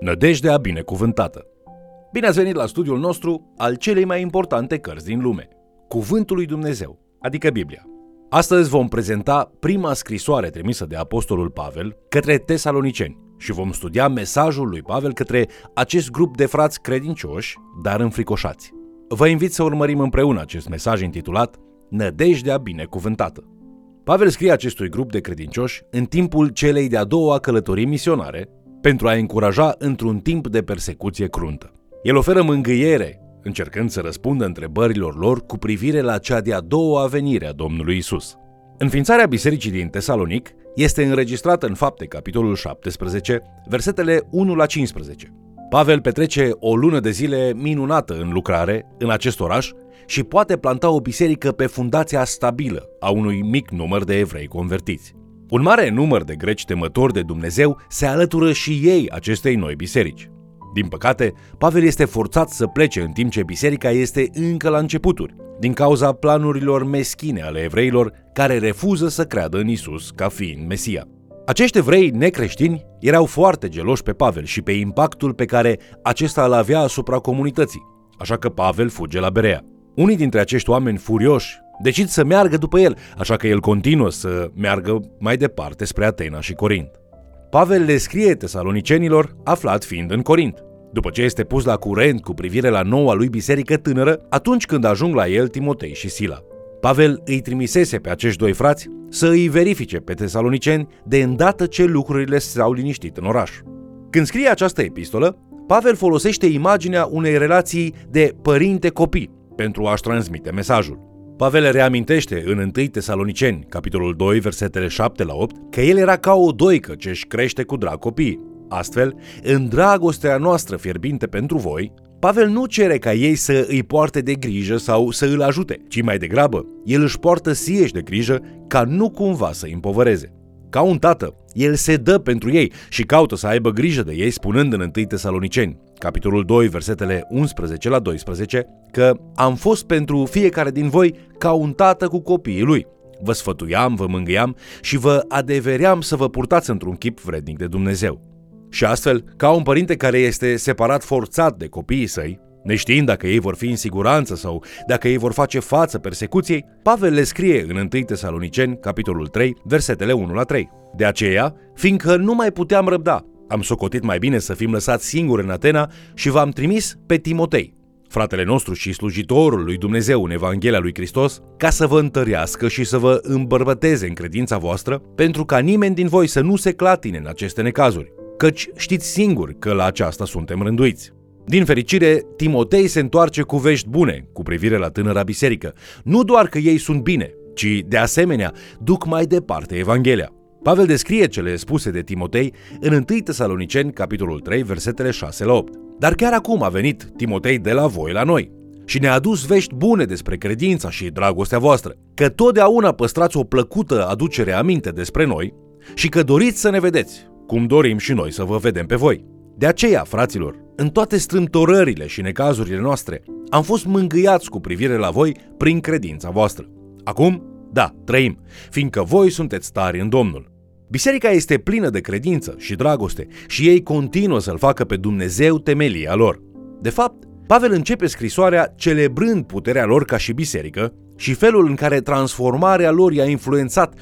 Nădejdea binecuvântată. Bine ați venit la studiul nostru al celei mai importante cărți din lume, Cuvântul lui Dumnezeu, adică Biblia. Astăzi vom prezenta prima scrisoare trimisă de Apostolul Pavel către tesaloniceni și vom studia mesajul lui Pavel către acest grup de frați credincioși, dar înfricoșați. Vă invit să urmărim împreună acest mesaj intitulat Nădejdea binecuvântată. Pavel scrie acestui grup de credincioși în timpul celei de-a doua călătorii misionare pentru a încuraja într-un timp de persecuție cruntă. El oferă mângâiere, încercând să răspundă întrebărilor lor cu privire la cea de-a doua venire a Domnului Isus. Înființarea bisericii din Tesalonic este înregistrată în fapte capitolul 17, versetele 1 la 15. Pavel petrece o lună de zile minunată în lucrare în acest oraș și poate planta o biserică pe fundația stabilă a unui mic număr de evrei convertiți. Un mare număr de greci temători de Dumnezeu se alătură și ei acestei noi biserici. Din păcate, Pavel este forțat să plece în timp ce biserica este încă la începuturi, din cauza planurilor meschine ale evreilor care refuză să creadă în Isus ca fiind Mesia. Acești evrei necreștini erau foarte geloși pe Pavel și pe impactul pe care acesta îl avea asupra comunității, așa că Pavel fuge la Berea. Unii dintre acești oameni furioși decid să meargă după el, așa că el continuă să meargă mai departe spre Atena și Corint. Pavel le scrie tesalonicenilor, aflat fiind în Corint. După ce este pus la curent cu privire la noua lui biserică tânără, atunci când ajung la el Timotei și Sila. Pavel îi trimisese pe acești doi frați să îi verifice pe tesaloniceni de îndată ce lucrurile s-au liniștit în oraș. Când scrie această epistolă, Pavel folosește imaginea unei relații de părinte-copii pentru a-și transmite mesajul. Pavel reamintește în 1 Tesaloniceni, capitolul 2, versetele 7 la 8, că el era ca o doică ce își crește cu drag copii. Astfel, în dragostea noastră fierbinte pentru voi, Pavel nu cere ca ei să îi poarte de grijă sau să îl ajute, ci mai degrabă, el își poartă sieși de grijă ca nu cumva să îi împovăreze. Ca un tată, el se dă pentru ei și caută să aibă grijă de ei, spunând în 1 Tesaloniceni, capitolul 2, versetele 11 la 12, că am fost pentru fiecare din voi ca un tată cu copiii lui. Vă sfătuiam, vă mângâiam și vă adeveream să vă purtați într-un chip vrednic de Dumnezeu. Și astfel, ca un părinte care este separat forțat de copiii săi, neștiind dacă ei vor fi în siguranță sau dacă ei vor face față persecuției, Pavel le scrie în 1 Tesaloniceni, capitolul 3, versetele 1 la 3. De aceea, fiindcă nu mai puteam răbda, am socotit mai bine să fim lăsați singuri în Atena și v-am trimis pe Timotei, fratele nostru și slujitorul lui Dumnezeu în Evanghelia lui Hristos, ca să vă întărească și să vă îmbărbăteze în credința voastră, pentru ca nimeni din voi să nu se clatine în aceste necazuri, căci știți singur că la aceasta suntem rânduiți. Din fericire, Timotei se întoarce cu vești bune cu privire la tânăra biserică. Nu doar că ei sunt bine, ci, de asemenea, duc mai departe Evanghelia. Pavel descrie cele spuse de Timotei în 1 Tesaloniceni, capitolul 3, versetele 6 la 8. Dar chiar acum a venit Timotei de la voi la noi și ne-a adus vești bune despre credința și dragostea voastră, că totdeauna păstrați o plăcută aducere aminte despre noi și că doriți să ne vedeți, cum dorim și noi să vă vedem pe voi. De aceea, fraților, în toate strâmtorările și necazurile noastre, am fost mângâiați cu privire la voi prin credința voastră. Acum, da, trăim, fiindcă voi sunteți tari în Domnul. Biserica este plină de credință și dragoste și ei continuă să-L facă pe Dumnezeu temelia lor. De fapt, Pavel începe scrisoarea celebrând puterea lor ca și biserică și felul în care transformarea lor i-a influențat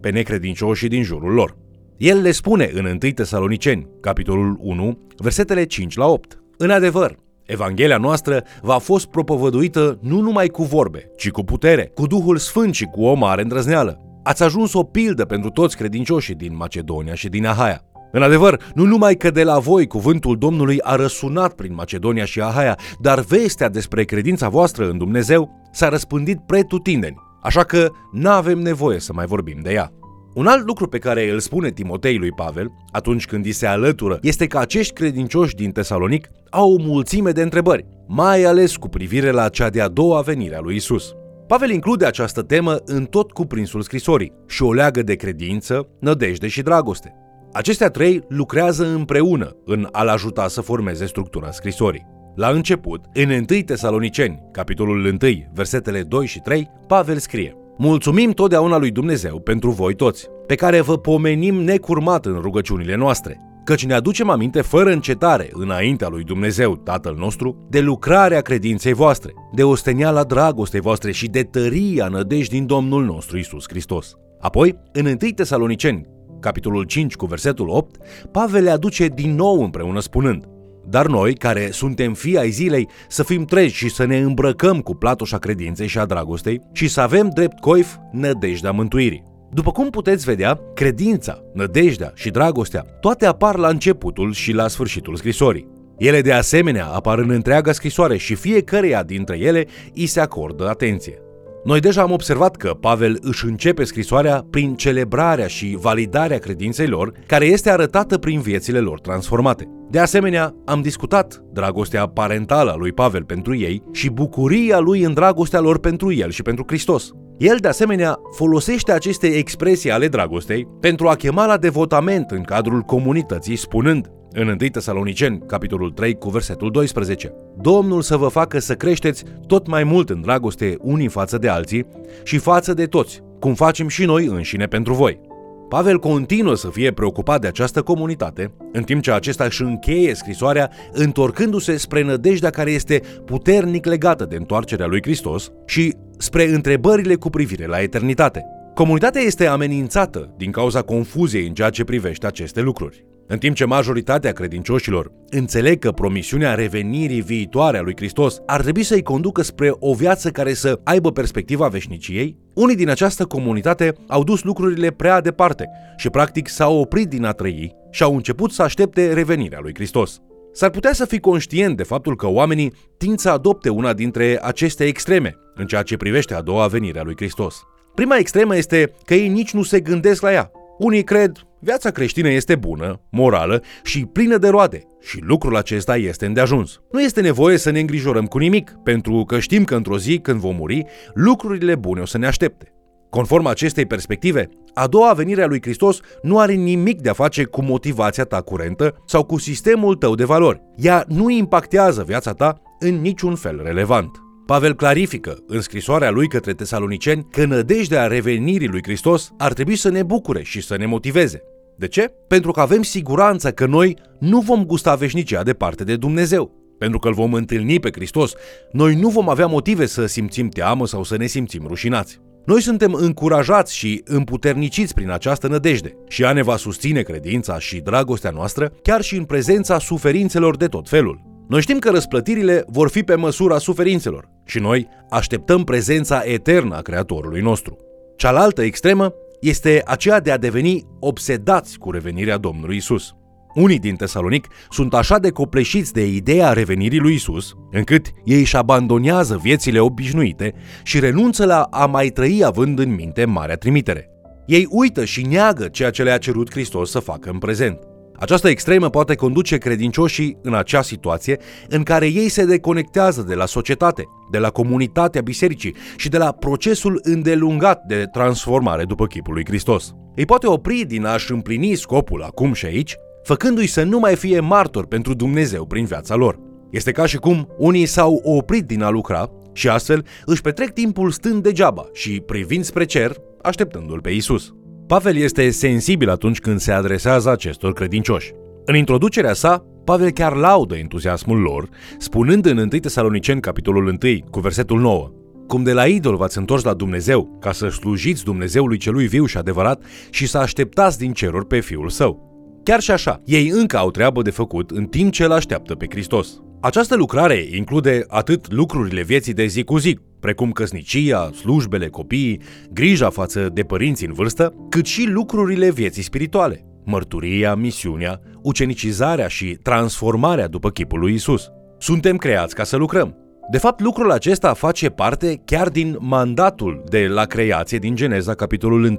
pe necredincioșii din jurul lor. El le spune în 1 Tesaloniceni, capitolul 1, versetele 5 la 8. În adevăr, Evanghelia noastră va fost propovăduită nu numai cu vorbe, ci cu putere, cu Duhul Sfânt și cu o mare îndrăzneală. Ați ajuns o pildă pentru toți credincioșii din Macedonia și din Ahaia. În adevăr, nu numai că de la voi cuvântul Domnului a răsunat prin Macedonia și Ahaia, dar vestea despre credința voastră în Dumnezeu s-a răspândit pretutindeni, așa că nu avem nevoie să mai vorbim de ea. Un alt lucru pe care îl spune Timotei lui Pavel atunci când îi se alătură este că acești credincioși din Tesalonic au o mulțime de întrebări, mai ales cu privire la cea de-a doua venire a lui Isus. Pavel include această temă în tot cuprinsul scrisorii și o leagă de credință, nădejde și dragoste. Acestea trei lucrează împreună în a-l ajuta să formeze structura scrisorii. La început, în 1 Tesaloniceni, capitolul 1, versetele 2 și 3, Pavel scrie Mulțumim totdeauna lui Dumnezeu pentru voi toți, pe care vă pomenim necurmat în rugăciunile noastre, căci ne aducem aminte fără încetare înaintea lui Dumnezeu, Tatăl nostru, de lucrarea credinței voastre, de osteniala dragostei voastre și de tăria nădejdi din Domnul nostru Isus Hristos. Apoi, în 1 Tesaloniceni, capitolul 5 cu versetul 8, Pavel le aduce din nou împreună spunând dar noi, care suntem fii ai zilei, să fim treji și să ne îmbrăcăm cu platoșa credinței și a dragostei și să avem drept coif nădejdea mântuirii. După cum puteți vedea, credința, nădejdea și dragostea toate apar la începutul și la sfârșitul scrisorii. Ele de asemenea apar în întreaga scrisoare și fiecăreia dintre ele îi se acordă atenție. Noi deja am observat că Pavel își începe scrisoarea prin celebrarea și validarea credinței lor, care este arătată prin viețile lor transformate. De asemenea, am discutat dragostea parentală a lui Pavel pentru ei și bucuria lui în dragostea lor pentru el și pentru Hristos. El, de asemenea, folosește aceste expresii ale dragostei pentru a chema la devotament în cadrul comunității, spunând în 1 Tesaloniceni, capitolul 3, cu versetul 12. Domnul să vă facă să creșteți tot mai mult în dragoste unii față de alții și față de toți, cum facem și noi înșine pentru voi. Pavel continuă să fie preocupat de această comunitate, în timp ce acesta își încheie scrisoarea întorcându-se spre nădejdea care este puternic legată de întoarcerea lui Hristos și spre întrebările cu privire la eternitate. Comunitatea este amenințată din cauza confuziei în ceea ce privește aceste lucruri. În timp ce majoritatea credincioșilor înțeleg că promisiunea revenirii viitoare a lui Hristos ar trebui să-i conducă spre o viață care să aibă perspectiva veșniciei, unii din această comunitate au dus lucrurile prea departe și practic s-au oprit din a trăi și au început să aștepte revenirea lui Hristos. S-ar putea să fii conștient de faptul că oamenii tind să adopte una dintre aceste extreme în ceea ce privește a doua venire a lui Hristos. Prima extremă este că ei nici nu se gândesc la ea. Unii cred, viața creștină este bună, morală și plină de roade și lucrul acesta este îndeajuns. Nu este nevoie să ne îngrijorăm cu nimic, pentru că știm că într-o zi, când vom muri, lucrurile bune o să ne aștepte. Conform acestei perspective, a doua venire a lui Hristos nu are nimic de a face cu motivația ta curentă sau cu sistemul tău de valori. Ea nu impactează viața ta în niciun fel relevant. Pavel clarifică în scrisoarea lui către tesaloniceni că nădejdea revenirii lui Hristos ar trebui să ne bucure și să ne motiveze. De ce? Pentru că avem siguranța că noi nu vom gusta veșnicia departe de Dumnezeu. Pentru că îl vom întâlni pe Hristos, noi nu vom avea motive să simțim teamă sau să ne simțim rușinați. Noi suntem încurajați și împuterniciți prin această nădejde și ea ne va susține credința și dragostea noastră chiar și în prezența suferințelor de tot felul. Noi știm că răsplătirile vor fi pe măsura suferințelor și noi așteptăm prezența eternă a Creatorului nostru. Cealaltă extremă este aceea de a deveni obsedați cu revenirea Domnului Isus. Unii din Tesalonic sunt așa de copleșiți de ideea revenirii lui Isus, încât ei își abandonează viețile obișnuite și renunță la a mai trăi având în minte marea trimitere. Ei uită și neagă ceea ce le-a cerut Hristos să facă în prezent. Această extremă poate conduce credincioșii în acea situație în care ei se deconectează de la societate, de la comunitatea bisericii și de la procesul îndelungat de transformare după chipul lui Hristos. Îi poate opri din a-și împlini scopul acum și aici, făcându-i să nu mai fie martor pentru Dumnezeu prin viața lor. Este ca și cum unii s-au oprit din a lucra și astfel își petrec timpul stând degeaba și privind spre cer, așteptându-l pe Isus. Pavel este sensibil atunci când se adresează acestor credincioși. În introducerea sa, Pavel chiar laudă entuziasmul lor, spunând în 1 Tesaloniceni, capitolul 1, cu versetul 9, cum de la idol v-ați întors la Dumnezeu, ca să slujiți Dumnezeului celui viu și adevărat și să așteptați din ceruri pe Fiul Său. Chiar și așa, ei încă au treabă de făcut în timp ce îl așteaptă pe Hristos. Această lucrare include atât lucrurile vieții de zi cu zi, precum căsnicia, slujbele, copiii, grija față de părinții în vârstă, cât și lucrurile vieții spirituale, mărturia, misiunea, ucenicizarea și transformarea după chipul lui Isus. Suntem creați ca să lucrăm. De fapt, lucrul acesta face parte chiar din mandatul de la creație din Geneza, capitolul 1,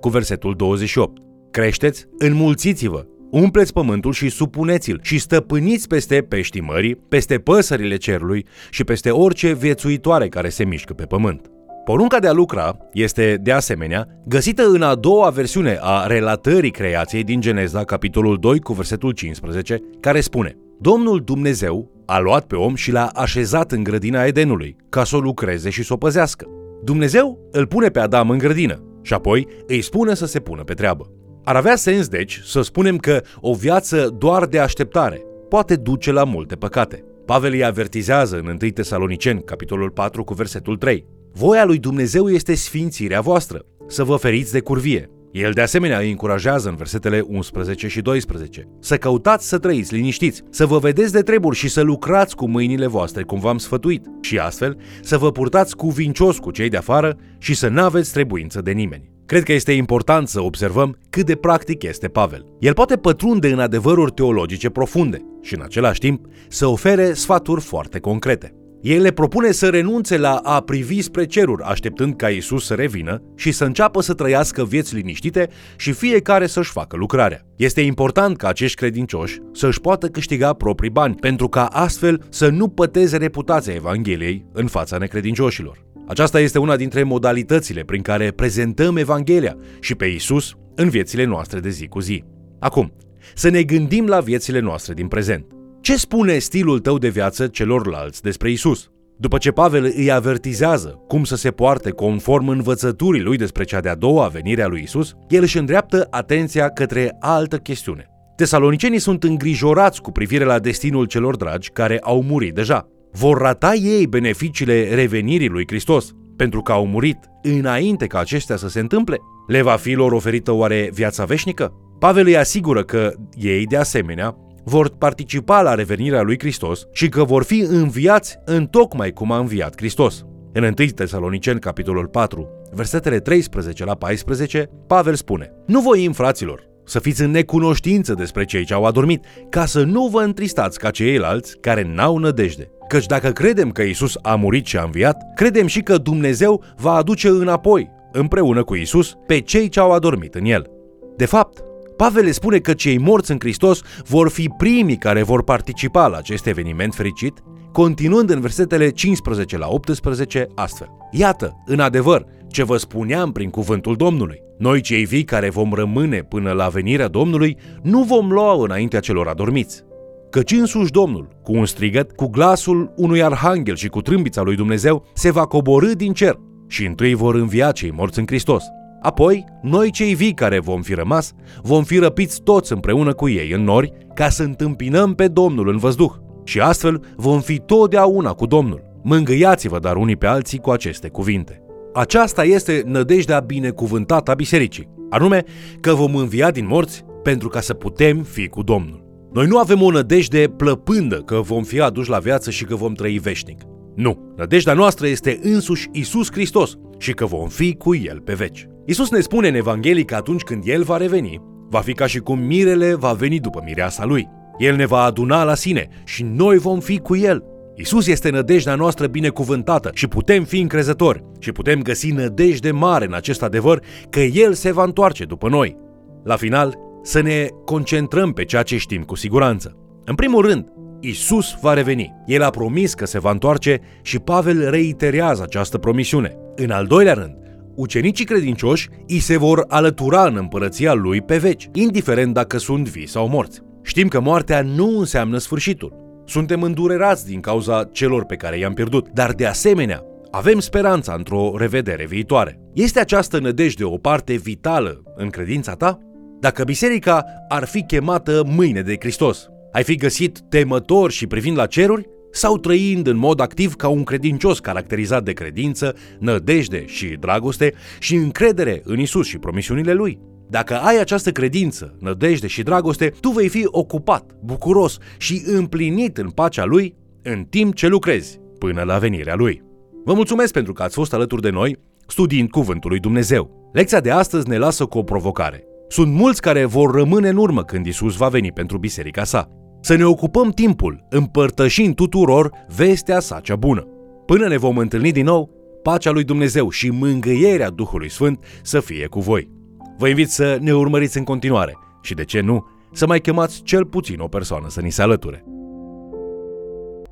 cu versetul 28. Creșteți, înmulțiți-vă, Umpleți pământul și supuneți-l și stăpâniți peste peștii mării, peste păsările cerului și peste orice viețuitoare care se mișcă pe pământ. Porunca de a lucra este, de asemenea, găsită în a doua versiune a relatării creației din Geneza, capitolul 2, cu versetul 15, care spune Domnul Dumnezeu a luat pe om și l-a așezat în grădina Edenului, ca să o lucreze și să o păzească. Dumnezeu îl pune pe Adam în grădină și apoi îi spune să se pună pe treabă. Ar avea sens, deci, să spunem că o viață doar de așteptare poate duce la multe păcate. Pavel îi avertizează în 1 Tesaloniceni, capitolul 4, cu versetul 3. Voia lui Dumnezeu este sfințirea voastră, să vă feriți de curvie. El de asemenea îi încurajează în versetele 11 și 12 să căutați să trăiți liniștiți, să vă vedeți de treburi și să lucrați cu mâinile voastre cum v-am sfătuit și astfel să vă purtați cuvincios cu cei de afară și să n-aveți trebuință de nimeni. Cred că este important să observăm cât de practic este Pavel. El poate pătrunde în adevăruri teologice profunde și în același timp să ofere sfaturi foarte concrete. El le propune să renunțe la a privi spre ceruri, așteptând ca Isus să revină și să înceapă să trăiască vieți liniștite și fiecare să-și facă lucrarea. Este important ca acești credincioși să-și poată câștiga proprii bani, pentru ca astfel să nu păteze reputația Evangheliei în fața necredincioșilor. Aceasta este una dintre modalitățile prin care prezentăm Evanghelia și pe Isus în viețile noastre de zi cu zi. Acum, să ne gândim la viețile noastre din prezent. Ce spune stilul tău de viață celorlalți despre Isus? După ce Pavel îi avertizează cum să se poarte conform învățăturii lui despre cea de-a doua venire a lui Isus, el își îndreaptă atenția către altă chestiune. Tesalonicenii sunt îngrijorați cu privire la destinul celor dragi care au murit deja. Vor rata ei beneficiile revenirii lui Hristos pentru că au murit înainte ca acestea să se întâmple? Le va fi lor oferită oare viața veșnică? Pavel îi asigură că ei, de asemenea, vor participa la revenirea lui Hristos și că vor fi înviați în tocmai cum a înviat Hristos. În 1 Tesaloniceni, capitolul 4, versetele 13 la 14, Pavel spune Nu voim, fraților, să fiți în necunoștință despre cei ce au adormit, ca să nu vă întristați ca ceilalți care n-au nădejde. Căci dacă credem că Isus a murit și a înviat, credem și că Dumnezeu va aduce înapoi, împreună cu Isus, pe cei ce au adormit în El. De fapt, Pavel le spune că cei morți în Hristos vor fi primii care vor participa la acest eveniment fericit, continuând în versetele 15 la 18 astfel. Iată, în adevăr, ce vă spuneam prin cuvântul Domnului. Noi cei vii care vom rămâne până la venirea Domnului, nu vom lua înaintea celor adormiți. Căci însuși Domnul, cu un strigăt, cu glasul unui arhanghel și cu trâmbița lui Dumnezeu, se va coborâ din cer și întâi vor învia cei morți în Hristos. Apoi, noi cei vii care vom fi rămas, vom fi răpiți toți împreună cu ei în nori, ca să întâmpinăm pe Domnul în văzduh. Și astfel vom fi totdeauna cu Domnul. Mângâiați-vă dar unii pe alții cu aceste cuvinte. Aceasta este nădejdea binecuvântată a bisericii, anume că vom învia din morți pentru ca să putem fi cu Domnul. Noi nu avem o nădejde plăpândă că vom fi aduși la viață și că vom trăi veșnic. Nu, nădejdea noastră este însuși Isus Hristos și că vom fi cu El pe veci. Isus ne spune în Evanghelie că atunci când El va reveni, va fi ca și cum mirele va veni după mireasa Lui. El ne va aduna la sine și noi vom fi cu El. Isus este nădejdea noastră binecuvântată și putem fi încrezători și putem găsi nădejde mare în acest adevăr că El se va întoarce după noi. La final, să ne concentrăm pe ceea ce știm cu siguranță. În primul rând, Isus va reveni. El a promis că se va întoarce și Pavel reiterează această promisiune. În al doilea rând, ucenicii credincioși îi se vor alătura în împărăția lui pe veci, indiferent dacă sunt vii sau morți. Știm că moartea nu înseamnă sfârșitul. Suntem îndurerați din cauza celor pe care i-am pierdut, dar de asemenea, avem speranța într-o revedere viitoare. Este această nădejde o parte vitală în credința ta? Dacă biserica ar fi chemată mâine de Hristos, ai fi găsit temător și privind la ceruri? Sau trăind în mod activ ca un credincios caracterizat de credință, nădejde și dragoste și încredere în Isus și promisiunile Lui? Dacă ai această credință, nădejde și dragoste, tu vei fi ocupat, bucuros și împlinit în pacea Lui în timp ce lucrezi până la venirea Lui. Vă mulțumesc pentru că ați fost alături de noi studiind Cuvântul lui Dumnezeu. Lecția de astăzi ne lasă cu o provocare. Sunt mulți care vor rămâne în urmă când Isus va veni pentru biserica sa. Să ne ocupăm timpul împărtășind tuturor vestea sa cea bună. Până ne vom întâlni din nou, pacea lui Dumnezeu și mângâierea Duhului Sfânt să fie cu voi. Vă invit să ne urmăriți în continuare și, de ce nu, să mai chemați cel puțin o persoană să ni se alăture.